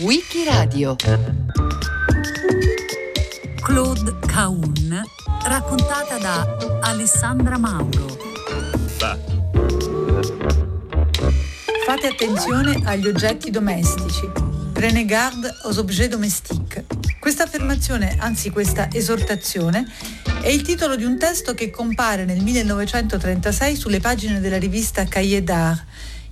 Wikiradio Claude Caun raccontata da Alessandra Mauro Fate attenzione agli oggetti domestici. Prenez garde aux objets domestiques. Questa affermazione, anzi questa esortazione, è il titolo di un testo che compare nel 1936 sulle pagine della rivista Cahiers d'Art,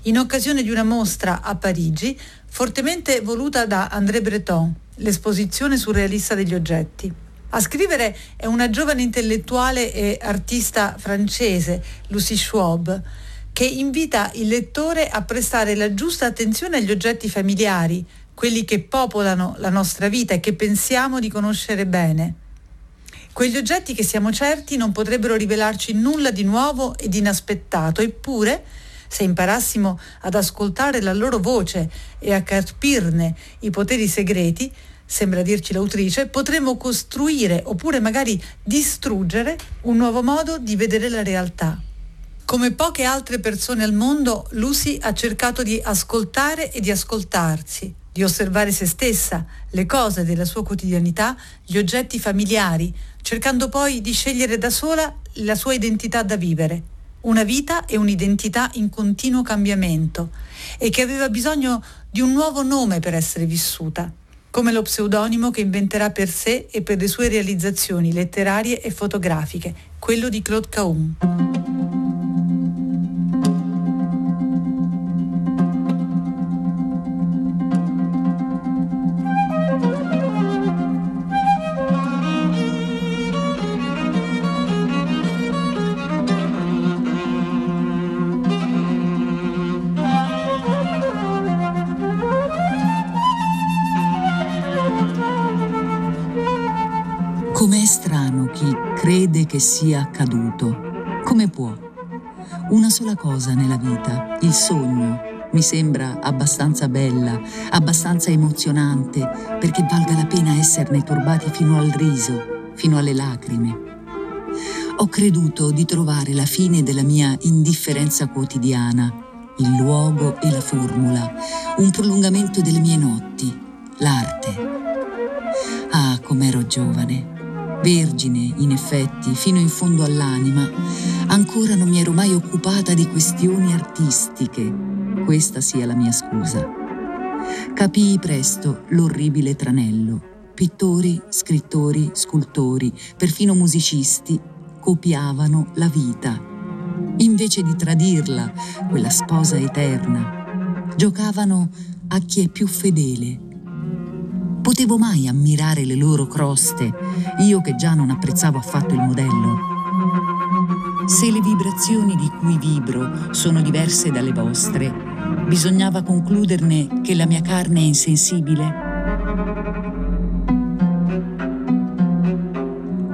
in occasione di una mostra a Parigi fortemente voluta da André Breton, l'esposizione surrealista degli oggetti. A scrivere è una giovane intellettuale e artista francese, Lucie Schwab, che invita il lettore a prestare la giusta attenzione agli oggetti familiari, quelli che popolano la nostra vita e che pensiamo di conoscere bene. Quegli oggetti che siamo certi non potrebbero rivelarci nulla di nuovo ed inaspettato, eppure, se imparassimo ad ascoltare la loro voce e a carpirne i poteri segreti, sembra dirci l'autrice, potremmo costruire oppure magari distruggere un nuovo modo di vedere la realtà. Come poche altre persone al mondo, Lucy ha cercato di ascoltare e di ascoltarsi, di osservare se stessa, le cose della sua quotidianità, gli oggetti familiari, cercando poi di scegliere da sola la sua identità da vivere. Una vita e un'identità in continuo cambiamento e che aveva bisogno di un nuovo nome per essere vissuta, come lo pseudonimo che inventerà per sé e per le sue realizzazioni letterarie e fotografiche, quello di Claude Caum. Sia accaduto. Come può? Una sola cosa nella vita, il sogno, mi sembra abbastanza bella, abbastanza emozionante, perché valga la pena esserne turbati fino al riso, fino alle lacrime. Ho creduto di trovare la fine della mia indifferenza quotidiana, il luogo e la formula, un prolungamento delle mie notti, l'arte. Ah, com'ero giovane! Vergine in effetti, fino in fondo all'anima, ancora non mi ero mai occupata di questioni artistiche. Questa sia la mia scusa. Capii presto l'orribile tranello. Pittori, scrittori, scultori, perfino musicisti copiavano la vita. Invece di tradirla, quella sposa eterna, giocavano a chi è più fedele, Potevo mai ammirare le loro croste, io che già non apprezzavo affatto il modello? Se le vibrazioni di cui vibro sono diverse dalle vostre, bisognava concluderne che la mia carne è insensibile?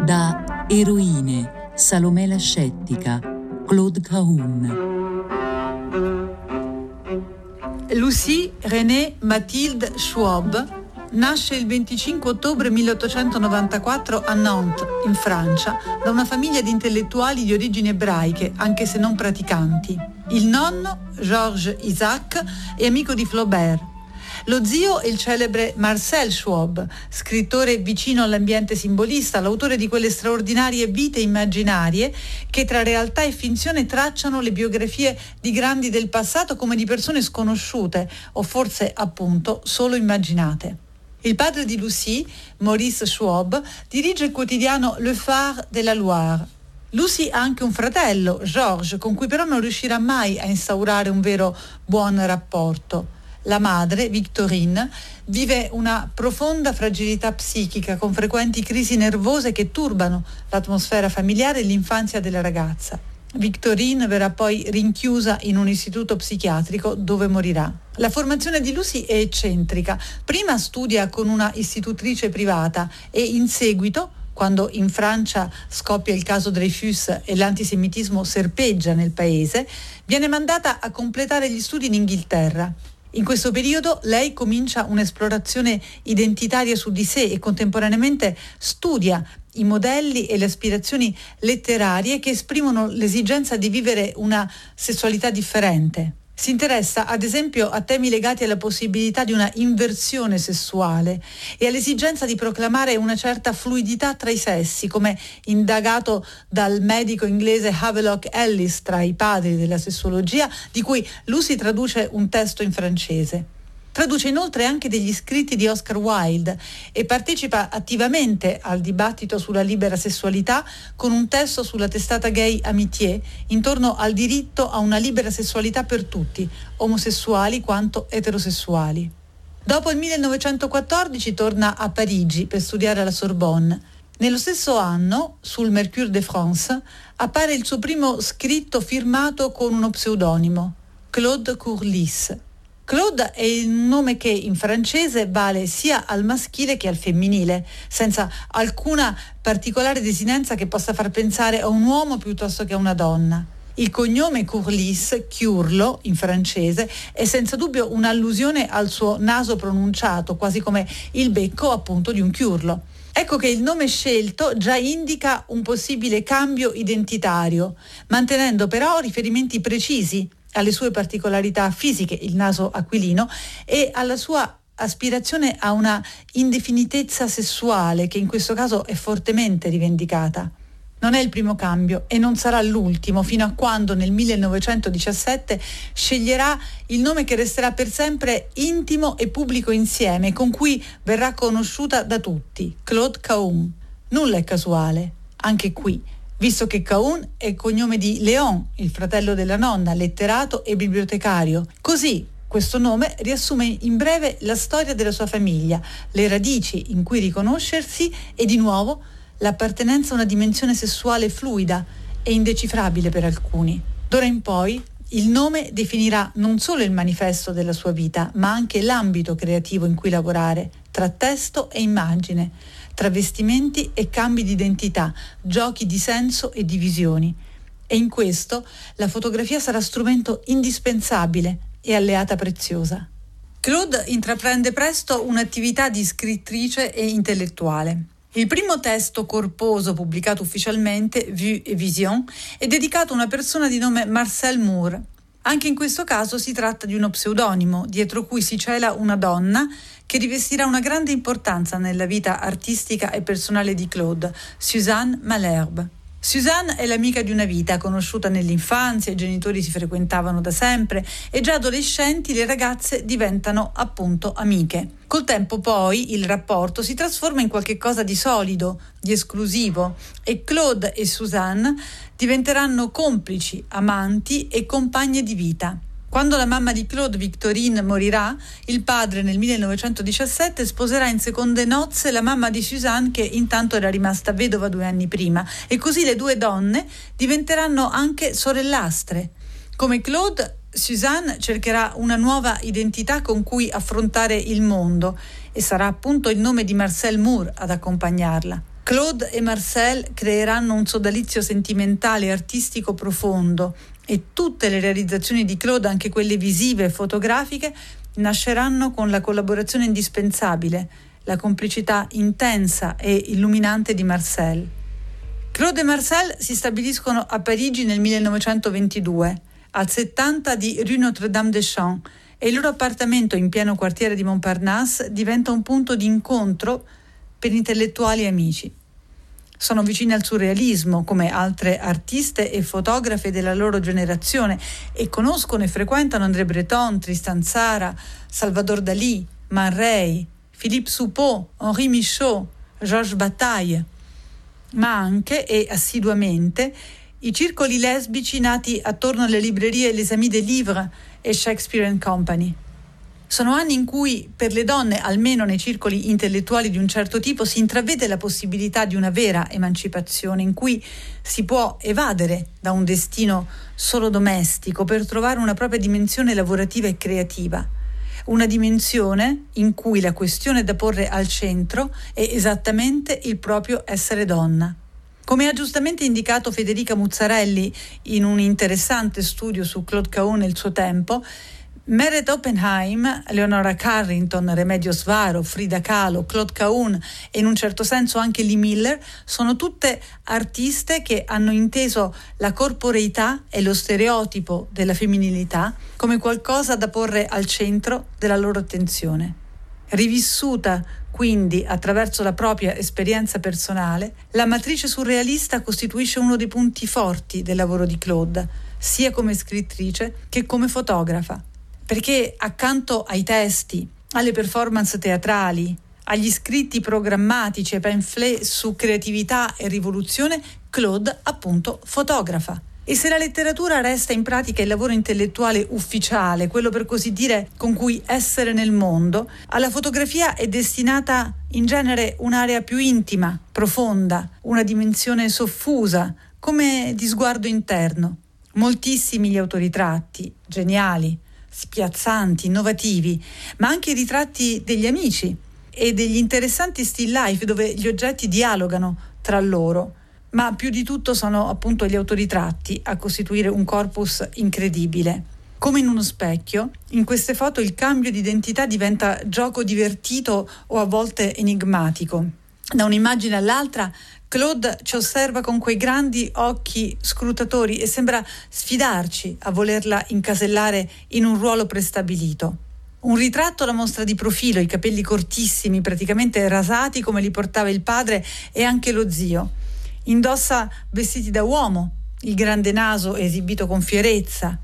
Da Eroine, Salomè la Scettica, Claude Cahun. Lucie René Mathilde Schwab Nasce il 25 ottobre 1894 a Nantes, in Francia, da una famiglia di intellettuali di origini ebraiche, anche se non praticanti. Il nonno, Georges Isaac, è amico di Flaubert. Lo zio è il celebre Marcel Schwab, scrittore vicino all'ambiente simbolista, l'autore di quelle straordinarie vite immaginarie che tra realtà e finzione tracciano le biografie di grandi del passato come di persone sconosciute o forse appunto solo immaginate. Il padre di Lucie, Maurice Schwab, dirige il quotidiano Le Phare de la Loire. Lucie ha anche un fratello, Georges, con cui però non riuscirà mai a instaurare un vero buon rapporto. La madre, Victorine, vive una profonda fragilità psichica con frequenti crisi nervose che turbano l'atmosfera familiare e l'infanzia della ragazza. Victorine verrà poi rinchiusa in un istituto psichiatrico dove morirà. La formazione di Lucy è eccentrica. Prima studia con una istitutrice privata e in seguito quando in Francia scoppia il caso Dreyfus e l'antisemitismo serpeggia nel paese, viene mandata a completare gli studi in Inghilterra. In questo periodo lei comincia un'esplorazione identitaria su di sé e contemporaneamente studia i modelli e le aspirazioni letterarie che esprimono l'esigenza di vivere una sessualità differente. Si interessa ad esempio a temi legati alla possibilità di una inversione sessuale e all'esigenza di proclamare una certa fluidità tra i sessi, come indagato dal medico inglese Havelock Ellis tra i padri della sessuologia, di cui Lucy traduce un testo in francese. Traduce inoltre anche degli scritti di Oscar Wilde e partecipa attivamente al dibattito sulla libera sessualità con un testo sulla testata gay Amitié intorno al diritto a una libera sessualità per tutti, omosessuali quanto eterosessuali. Dopo il 1914 torna a Parigi per studiare alla Sorbonne. Nello stesso anno, sul Mercure de France, appare il suo primo scritto firmato con uno pseudonimo, Claude Courlis Claude è il nome che in francese vale sia al maschile che al femminile, senza alcuna particolare desinenza che possa far pensare a un uomo piuttosto che a una donna. Il cognome Courlis, chiurlo in francese, è senza dubbio un'allusione al suo naso pronunciato, quasi come il becco appunto di un chiurlo. Ecco che il nome scelto già indica un possibile cambio identitario, mantenendo però riferimenti precisi alle sue particolarità fisiche, il naso aquilino, e alla sua aspirazione a una indefinitezza sessuale che in questo caso è fortemente rivendicata. Non è il primo cambio e non sarà l'ultimo fino a quando nel 1917 sceglierà il nome che resterà per sempre intimo e pubblico insieme, con cui verrà conosciuta da tutti, Claude Caum. Nulla è casuale, anche qui visto che Caun è il cognome di Léon, il fratello della nonna, letterato e bibliotecario. Così questo nome riassume in breve la storia della sua famiglia, le radici in cui riconoscersi e di nuovo l'appartenenza a una dimensione sessuale fluida e indecifrabile per alcuni. D'ora in poi il nome definirà non solo il manifesto della sua vita, ma anche l'ambito creativo in cui lavorare, tra testo e immagine travestimenti e cambi di identità, giochi di senso e divisioni. E in questo la fotografia sarà strumento indispensabile e alleata preziosa. Claude intraprende presto un'attività di scrittrice e intellettuale. Il primo testo corposo pubblicato ufficialmente, Vue et Vision, è dedicato a una persona di nome Marcel Moore. Anche in questo caso si tratta di uno pseudonimo, dietro cui si cela una donna che rivestirà una grande importanza nella vita artistica e personale di Claude, Suzanne Malherbe. Suzanne è l'amica di una vita, conosciuta nell'infanzia, i genitori si frequentavano da sempre e già adolescenti le ragazze diventano appunto amiche. Col tempo poi il rapporto si trasforma in qualcosa di solido, di esclusivo e Claude e Suzanne diventeranno complici, amanti e compagne di vita. Quando la mamma di Claude Victorine morirà, il padre nel 1917 sposerà in seconde nozze la mamma di Suzanne che intanto era rimasta vedova due anni prima e così le due donne diventeranno anche sorellastre. Come Claude, Suzanne cercherà una nuova identità con cui affrontare il mondo e sarà appunto il nome di Marcel Moore ad accompagnarla. Claude e Marcel creeranno un sodalizio sentimentale e artistico profondo e tutte le realizzazioni di Claude, anche quelle visive e fotografiche, nasceranno con la collaborazione indispensabile, la complicità intensa e illuminante di Marcel. Claude e Marcel si stabiliscono a Parigi nel 1922, al 70 di Rue Notre-Dame-des-Champs, e il loro appartamento in pieno quartiere di Montparnasse diventa un punto di incontro per intellettuali e amici. Sono vicine al surrealismo, come altre artiste e fotografe della loro generazione, e conoscono e frequentano André Breton, Tristan Tzara, Salvador Dalí, Man Ray, Philippe Soupeau, Henri Michaud, Georges Bataille, ma anche e assiduamente i circoli lesbici nati attorno alle librerie Les Amis des Livres e Shakespeare Company. Sono anni in cui per le donne, almeno nei circoli intellettuali di un certo tipo, si intravede la possibilità di una vera emancipazione, in cui si può evadere da un destino solo domestico per trovare una propria dimensione lavorativa e creativa. Una dimensione in cui la questione da porre al centro è esattamente il proprio essere donna. Come ha giustamente indicato Federica Muzzarelli in un interessante studio su Claude Caon nel suo tempo, Meret Oppenheim, Leonora Carrington, Remedios Varo, Frida Kahlo, Claude Cahun e in un certo senso anche Lee Miller sono tutte artiste che hanno inteso la corporeità e lo stereotipo della femminilità come qualcosa da porre al centro della loro attenzione. Rivissuta quindi attraverso la propria esperienza personale, la matrice surrealista costituisce uno dei punti forti del lavoro di Claude, sia come scrittrice che come fotografa perché accanto ai testi, alle performance teatrali, agli scritti programmatici e pamphlet su creatività e rivoluzione, Claude appunto fotografa. E se la letteratura resta in pratica il lavoro intellettuale ufficiale, quello per così dire con cui essere nel mondo, alla fotografia è destinata in genere un'area più intima, profonda, una dimensione soffusa, come di sguardo interno. Moltissimi gli autoritratti, geniali, spiazzanti, innovativi, ma anche i ritratti degli amici e degli interessanti still life dove gli oggetti dialogano tra loro. Ma più di tutto sono appunto gli autoritratti a costituire un corpus incredibile. Come in uno specchio, in queste foto il cambio di identità diventa gioco divertito o a volte enigmatico. Da un'immagine all'altra Claude ci osserva con quei grandi occhi scrutatori e sembra sfidarci a volerla incasellare in un ruolo prestabilito. Un ritratto la mostra di profilo, i capelli cortissimi, praticamente rasati come li portava il padre e anche lo zio. Indossa vestiti da uomo, il grande naso esibito con fierezza.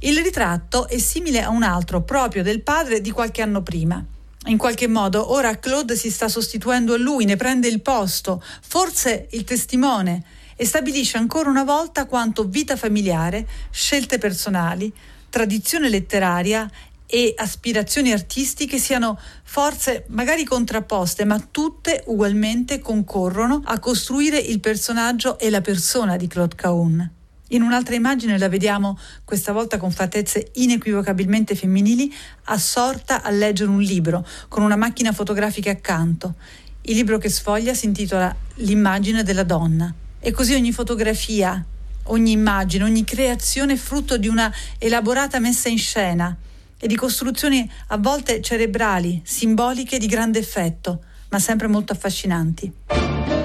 Il ritratto è simile a un altro proprio del padre di qualche anno prima. In qualche modo. Ora Claude si sta sostituendo a lui, ne prende il posto, forse il testimone, e stabilisce ancora una volta quanto vita familiare, scelte personali, tradizione letteraria e aspirazioni artistiche siano forze magari contrapposte, ma tutte ugualmente concorrono a costruire il personaggio e la persona di Claude Cahun. In un'altra immagine la vediamo, questa volta con fattezze inequivocabilmente femminili, assorta a leggere un libro, con una macchina fotografica accanto. Il libro che sfoglia si intitola L'immagine della donna. E così ogni fotografia, ogni immagine, ogni creazione è frutto di una elaborata messa in scena e di costruzioni a volte cerebrali, simboliche di grande effetto, ma sempre molto affascinanti.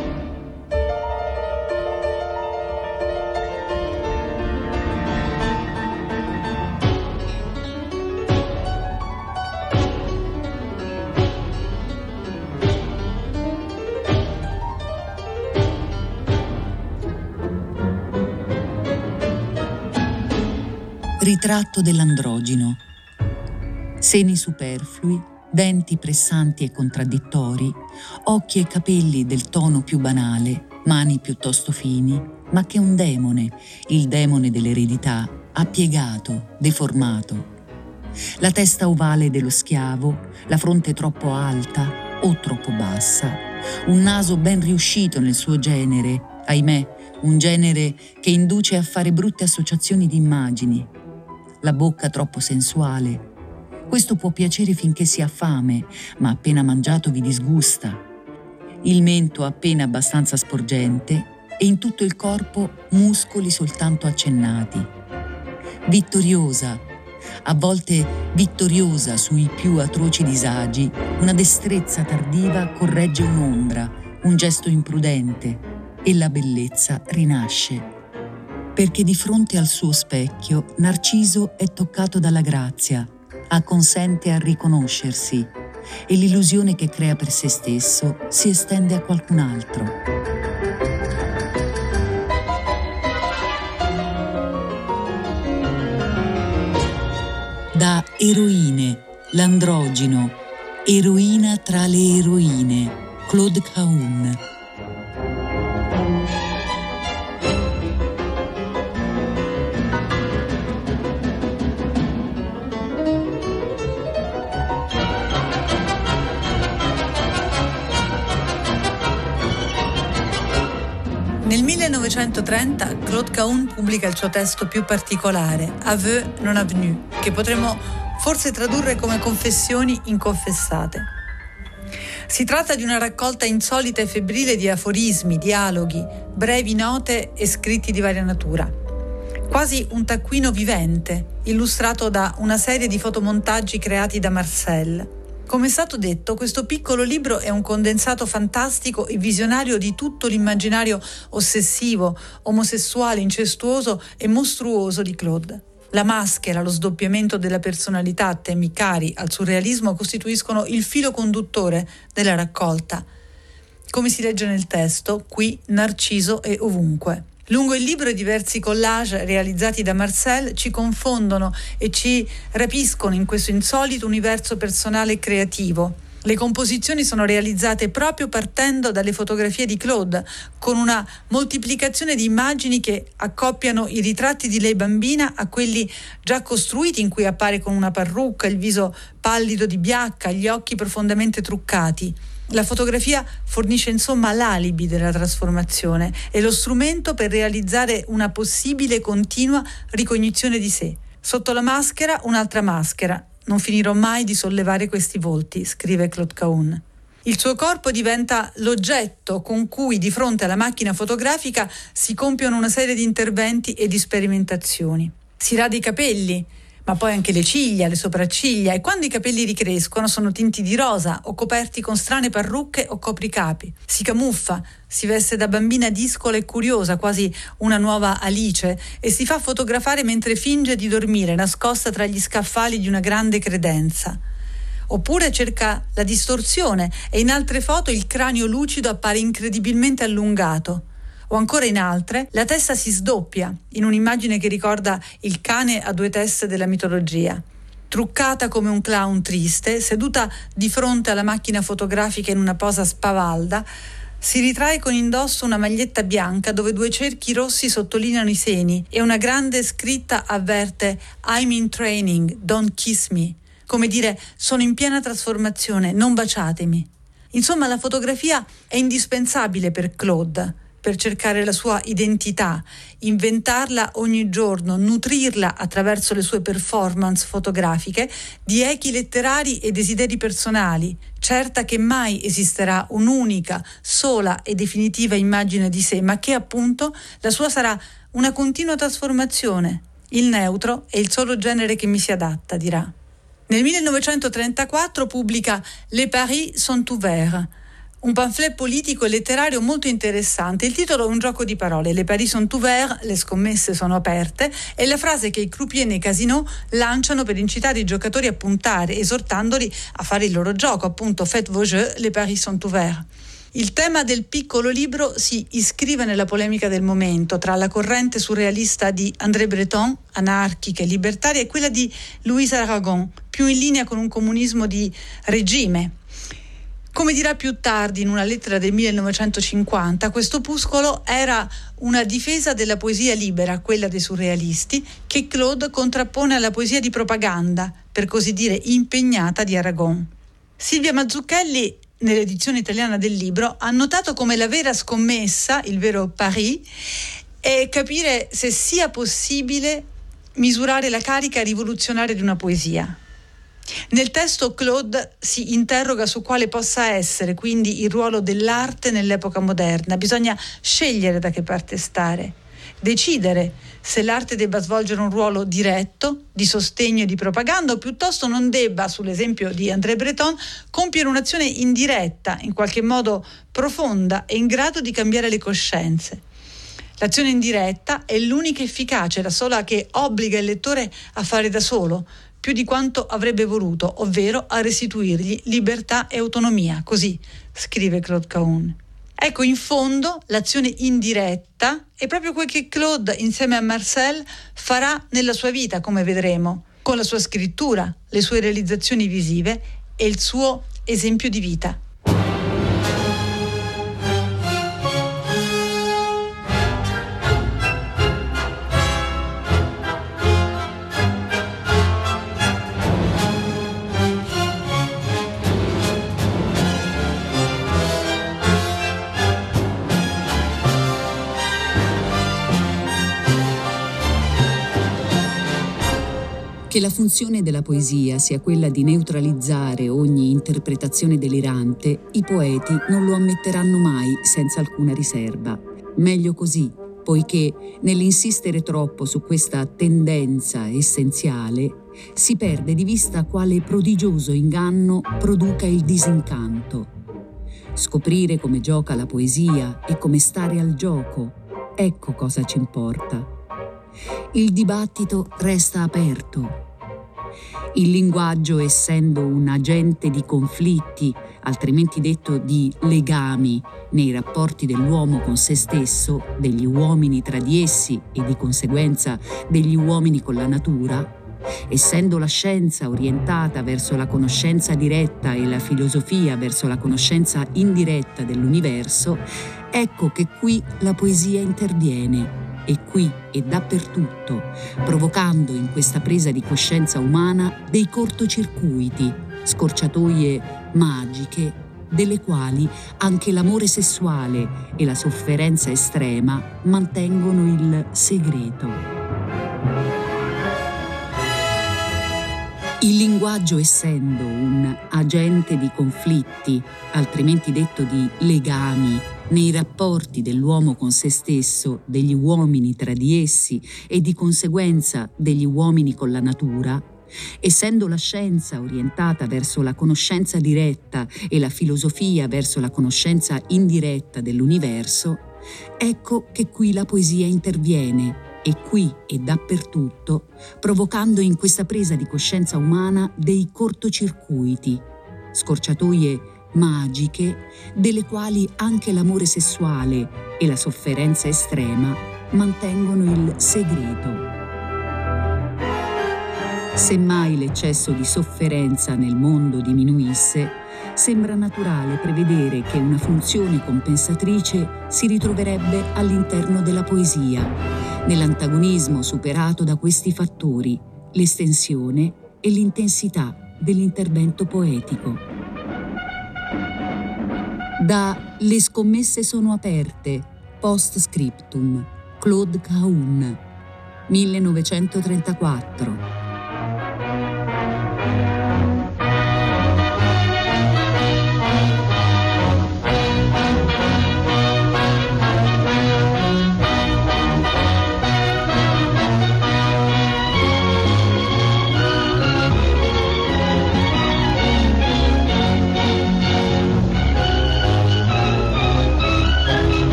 Ritratto dell'androgino. Seni superflui, denti pressanti e contraddittori, occhi e capelli del tono più banale, mani piuttosto fini, ma che un demone, il demone dell'eredità, ha piegato, deformato. La testa ovale dello schiavo, la fronte troppo alta o troppo bassa, un naso ben riuscito nel suo genere, ahimè, un genere che induce a fare brutte associazioni di immagini, la bocca troppo sensuale. Questo può piacere finché si ha fame, ma appena mangiato vi disgusta. Il mento appena abbastanza sporgente e in tutto il corpo muscoli soltanto accennati. Vittoriosa, a volte vittoriosa sui più atroci disagi, una destrezza tardiva corregge un'ombra, un gesto imprudente e la bellezza rinasce perché di fronte al suo specchio Narciso è toccato dalla grazia, acconsente a riconoscersi e l'illusione che crea per se stesso si estende a qualcun altro. Da eroine, l'androgino, eroina tra le eroine, Claude Cahun. 1930 Claude Cahun pubblica il suo testo più particolare, Aveu non avenu, che potremmo forse tradurre come confessioni inconfessate. Si tratta di una raccolta insolita e febbrile di aforismi, dialoghi, brevi note e scritti di varia natura. quasi un taccuino vivente, illustrato da una serie di fotomontaggi creati da Marcel. Come è stato detto, questo piccolo libro è un condensato fantastico e visionario di tutto l'immaginario ossessivo, omosessuale, incestuoso e mostruoso di Claude. La maschera, lo sdoppiamento della personalità, temi cari al surrealismo, costituiscono il filo conduttore della raccolta. Come si legge nel testo, qui Narciso è ovunque. Lungo il libro diversi collage realizzati da Marcel ci confondono e ci rapiscono in questo insolito universo personale e creativo. Le composizioni sono realizzate proprio partendo dalle fotografie di Claude, con una moltiplicazione di immagini che accoppiano i ritratti di lei bambina a quelli già costruiti in cui appare con una parrucca, il viso pallido di biacca, gli occhi profondamente truccati. La fotografia fornisce insomma l'alibi della trasformazione e lo strumento per realizzare una possibile continua ricognizione di sé. Sotto la maschera un'altra maschera. Non finirò mai di sollevare questi volti, scrive Claude Caun. Il suo corpo diventa l'oggetto con cui di fronte alla macchina fotografica si compiono una serie di interventi e di sperimentazioni. Si rade i capelli, ma poi anche le ciglia, le sopracciglia e quando i capelli ricrescono sono tinti di rosa o coperti con strane parrucche o copricapi. Si camuffa, si veste da bambina discola e curiosa, quasi una nuova Alice, e si fa fotografare mentre finge di dormire, nascosta tra gli scaffali di una grande credenza. Oppure cerca la distorsione e in altre foto il cranio lucido appare incredibilmente allungato o ancora in altre la testa si sdoppia in un'immagine che ricorda il cane a due teste della mitologia. Truccata come un clown triste, seduta di fronte alla macchina fotografica in una posa spavalda, si ritrae con indosso una maglietta bianca dove due cerchi rossi sottolineano i seni e una grande scritta avverte I'm in training, don't kiss me. Come dire, sono in piena trasformazione, non baciatemi. Insomma, la fotografia è indispensabile per Claude per cercare la sua identità, inventarla ogni giorno, nutrirla attraverso le sue performance fotografiche di echi letterari e desideri personali, certa che mai esisterà un'unica, sola e definitiva immagine di sé, ma che appunto la sua sarà una continua trasformazione. Il neutro è il solo genere che mi si adatta, dirà. Nel 1934 pubblica Les Paris sont ouverts un pamphlet politico e letterario molto interessante. Il titolo è un gioco di parole. Le paris sont ouverts, le scommesse sono aperte, è la frase che i croupier nei casino lanciano per incitare i giocatori a puntare, esortandoli a fare il loro gioco, appunto faites vos jeux, les paris sont ouverts. Il tema del piccolo libro si iscrive nella polemica del momento tra la corrente surrealista di André Breton, anarchica e libertaria, e quella di Louise Aragon, più in linea con un comunismo di regime, come dirà più tardi in una lettera del 1950, questo opuscolo era una difesa della poesia libera, quella dei surrealisti, che Claude contrappone alla poesia di propaganda, per così dire impegnata di Aragon. Silvia Mazzucchelli, nell'edizione italiana del libro, ha notato come la vera scommessa, il vero Paris, è capire se sia possibile misurare la carica rivoluzionaria di una poesia. Nel testo Claude si interroga su quale possa essere quindi il ruolo dell'arte nell'epoca moderna. Bisogna scegliere da che parte stare, decidere se l'arte debba svolgere un ruolo diretto, di sostegno e di propaganda o piuttosto non debba, sull'esempio di André Breton, compiere un'azione indiretta, in qualche modo profonda e in grado di cambiare le coscienze. L'azione indiretta è l'unica efficace, la sola che obbliga il lettore a fare da solo, più di quanto avrebbe voluto, ovvero a restituirgli libertà e autonomia. Così scrive Claude Caun. Ecco, in fondo l'azione indiretta è proprio quel che Claude, insieme a Marcel, farà nella sua vita, come vedremo, con la sua scrittura, le sue realizzazioni visive e il suo esempio di vita. La funzione della poesia sia quella di neutralizzare ogni interpretazione delirante, i poeti non lo ammetteranno mai senza alcuna riserva. Meglio così, poiché nell'insistere troppo su questa tendenza essenziale si perde di vista quale prodigioso inganno produca il disincanto. Scoprire come gioca la poesia e come stare al gioco, ecco cosa ci importa. Il dibattito resta aperto. Il linguaggio, essendo un agente di conflitti, altrimenti detto di legami, nei rapporti dell'uomo con se stesso, degli uomini tra di essi e di conseguenza degli uomini con la natura, essendo la scienza orientata verso la conoscenza diretta e la filosofia verso la conoscenza indiretta dell'universo, ecco che qui la poesia interviene e qui e dappertutto, provocando in questa presa di coscienza umana dei cortocircuiti, scorciatoie magiche delle quali anche l'amore sessuale e la sofferenza estrema mantengono il segreto. Il linguaggio essendo un agente di conflitti, altrimenti detto di legami, nei rapporti dell'uomo con se stesso, degli uomini tra di essi e di conseguenza degli uomini con la natura, Essendo la scienza orientata verso la conoscenza diretta e la filosofia verso la conoscenza indiretta dell'universo, ecco che qui la poesia interviene e qui e dappertutto, provocando in questa presa di coscienza umana dei cortocircuiti, scorciatoie magiche, delle quali anche l'amore sessuale e la sofferenza estrema mantengono il segreto. Semmai l'eccesso di sofferenza nel mondo diminuisse, sembra naturale prevedere che una funzione compensatrice si ritroverebbe all'interno della poesia, nell'antagonismo superato da questi fattori, l'estensione e l'intensità dell'intervento poetico. Da Le scommesse sono aperte, post scriptum, Claude Cahun, 1934.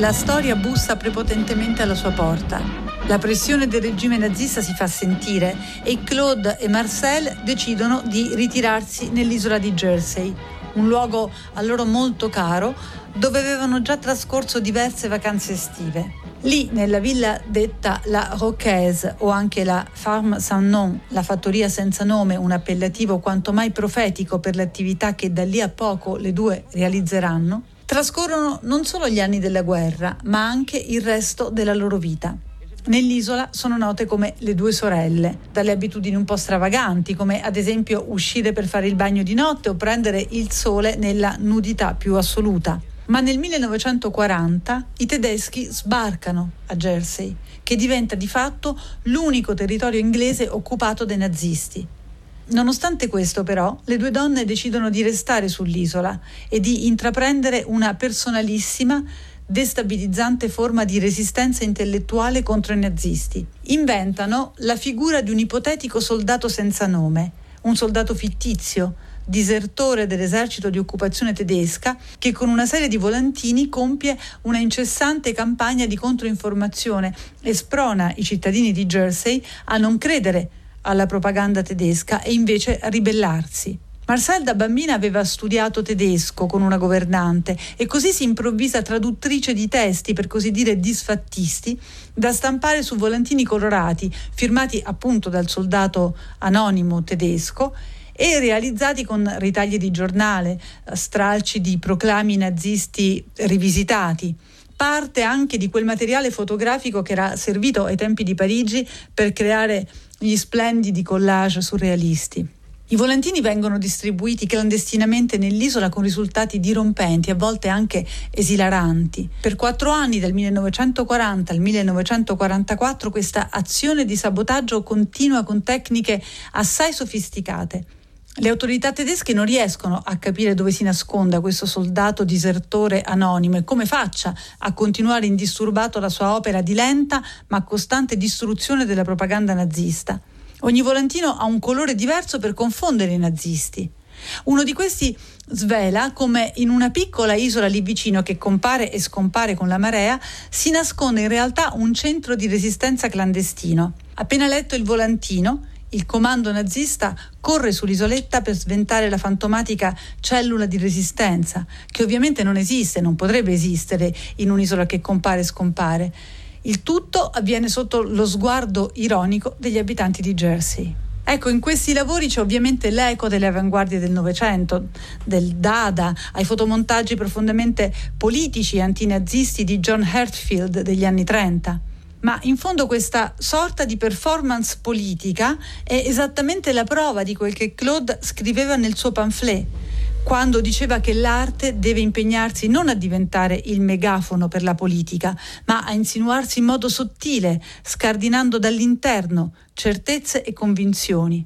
La storia bussa prepotentemente alla sua porta. La pressione del regime nazista si fa sentire e Claude e Marcel decidono di ritirarsi nell'isola di Jersey, un luogo a loro molto caro dove avevano già trascorso diverse vacanze estive. Lì, nella villa detta La Roquaise o anche la Farm Sans Nom, la fattoria senza nome, un appellativo quanto mai profetico per l'attività che da lì a poco le due realizzeranno, Trascorrono non solo gli anni della guerra, ma anche il resto della loro vita. Nell'isola sono note come le due sorelle, dalle abitudini un po' stravaganti, come ad esempio uscire per fare il bagno di notte o prendere il sole nella nudità più assoluta. Ma nel 1940 i tedeschi sbarcano a Jersey, che diventa di fatto l'unico territorio inglese occupato dai nazisti. Nonostante questo, però, le due donne decidono di restare sull'isola e di intraprendere una personalissima, destabilizzante forma di resistenza intellettuale contro i nazisti. Inventano la figura di un ipotetico soldato senza nome, un soldato fittizio, disertore dell'esercito di occupazione tedesca, che con una serie di volantini compie una incessante campagna di controinformazione e sprona i cittadini di Jersey a non credere alla propaganda tedesca e invece ribellarsi. Marcel da bambina aveva studiato tedesco con una governante e così si improvvisa traduttrice di testi, per così dire disfattisti, da stampare su volantini colorati, firmati appunto dal soldato anonimo tedesco e realizzati con ritagli di giornale, stralci di proclami nazisti rivisitati parte anche di quel materiale fotografico che era servito ai tempi di Parigi per creare gli splendidi collage surrealisti. I volantini vengono distribuiti clandestinamente nell'isola con risultati dirompenti, a volte anche esilaranti. Per quattro anni, dal 1940 al 1944, questa azione di sabotaggio continua con tecniche assai sofisticate. Le autorità tedesche non riescono a capire dove si nasconda questo soldato disertore anonimo e come faccia a continuare indisturbato la sua opera di lenta ma costante distruzione della propaganda nazista. Ogni volantino ha un colore diverso per confondere i nazisti. Uno di questi svela come in una piccola isola lì vicino che compare e scompare con la marea si nasconde in realtà un centro di resistenza clandestino. Appena letto il volantino, il comando nazista corre sull'isoletta per sventare la fantomatica cellula di resistenza, che ovviamente non esiste, non potrebbe esistere in un'isola che compare e scompare. Il tutto avviene sotto lo sguardo ironico degli abitanti di Jersey. Ecco, in questi lavori c'è ovviamente l'eco delle avanguardie del Novecento, del Dada, ai fotomontaggi profondamente politici e antinazisti di John Hertfield degli anni 30. Ma in fondo questa sorta di performance politica è esattamente la prova di quel che Claude scriveva nel suo pamphlet quando diceva che l'arte deve impegnarsi non a diventare il megafono per la politica, ma a insinuarsi in modo sottile, scardinando dall'interno certezze e convinzioni.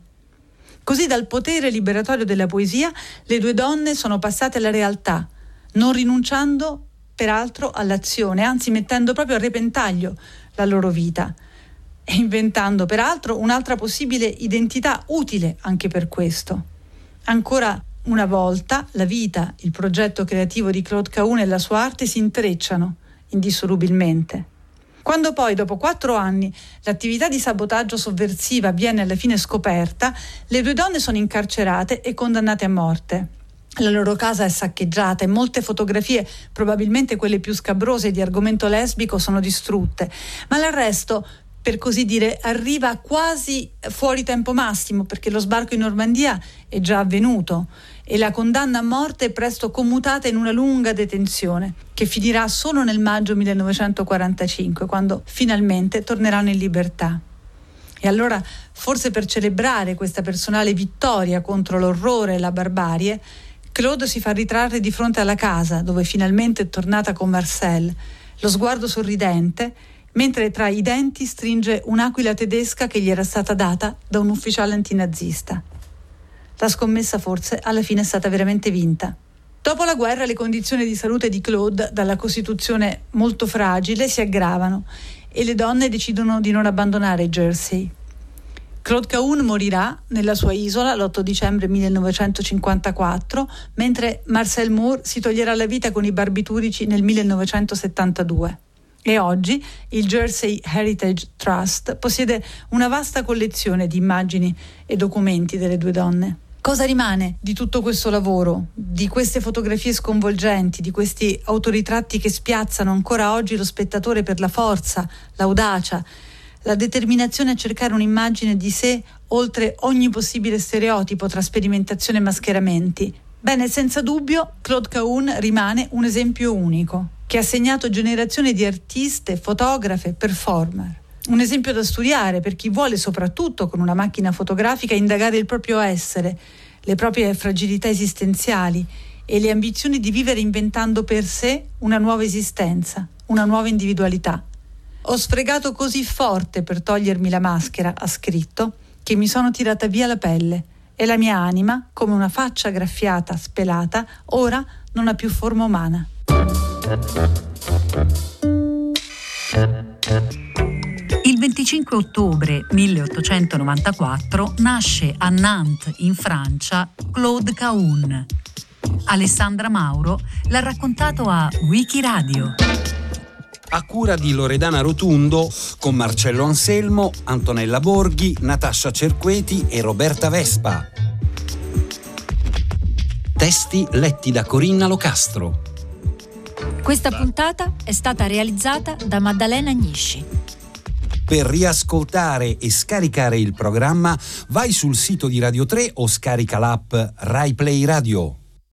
Così dal potere liberatorio della poesia le due donne sono passate alla realtà, non rinunciando peraltro all'azione, anzi mettendo proprio a repentaglio la loro vita e inventando peraltro un'altra possibile identità utile anche per questo. Ancora una volta la vita, il progetto creativo di Claude Caun e la sua arte si intrecciano indissolubilmente. Quando poi, dopo quattro anni, l'attività di sabotaggio sovversiva viene alla fine scoperta, le due donne sono incarcerate e condannate a morte. La loro casa è saccheggiata e molte fotografie, probabilmente quelle più scabrose di argomento lesbico, sono distrutte, ma l'arresto per così dire, arriva quasi fuori tempo massimo perché lo sbarco in Normandia è già avvenuto e la condanna a morte è presto commutata in una lunga detenzione che finirà solo nel maggio 1945 quando finalmente torneranno in libertà. E allora, forse per celebrare questa personale vittoria contro l'orrore e la barbarie, Claude si fa ritrarre di fronte alla casa dove finalmente è tornata con Marcel, lo sguardo sorridente mentre tra i denti stringe un'aquila tedesca che gli era stata data da un ufficiale antinazista. La scommessa forse alla fine è stata veramente vinta. Dopo la guerra le condizioni di salute di Claude, dalla Costituzione molto fragile, si aggravano e le donne decidono di non abbandonare Jersey. Claude Caun morirà nella sua isola l'8 dicembre 1954, mentre Marcel Moore si toglierà la vita con i barbiturici nel 1972. E oggi il Jersey Heritage Trust possiede una vasta collezione di immagini e documenti delle due donne. Cosa rimane di tutto questo lavoro, di queste fotografie sconvolgenti, di questi autoritratti che spiazzano ancora oggi lo spettatore per la forza, l'audacia, la determinazione a cercare un'immagine di sé oltre ogni possibile stereotipo tra sperimentazione e mascheramenti? Bene, senza dubbio Claude Caun rimane un esempio unico che ha segnato generazioni di artiste, fotografe, performer. Un esempio da studiare per chi vuole soprattutto con una macchina fotografica indagare il proprio essere, le proprie fragilità esistenziali e le ambizioni di vivere inventando per sé una nuova esistenza, una nuova individualità. Ho sfregato così forte per togliermi la maschera, ha scritto, che mi sono tirata via la pelle e la mia anima, come una faccia graffiata, spelata, ora non ha più forma umana. Il 25 ottobre 1894 nasce a Nantes, in Francia, Claude Caun. Alessandra Mauro l'ha raccontato a Wikiradio. A cura di Loredana Rotundo, con Marcello Anselmo, Antonella Borghi, Natascia Cerqueti e Roberta Vespa. Testi letti da Corinna Locastro. Questa puntata è stata realizzata da Maddalena Agnisci. Per riascoltare e scaricare il programma vai sul sito di Radio 3 o scarica l'app RaiPlay Radio.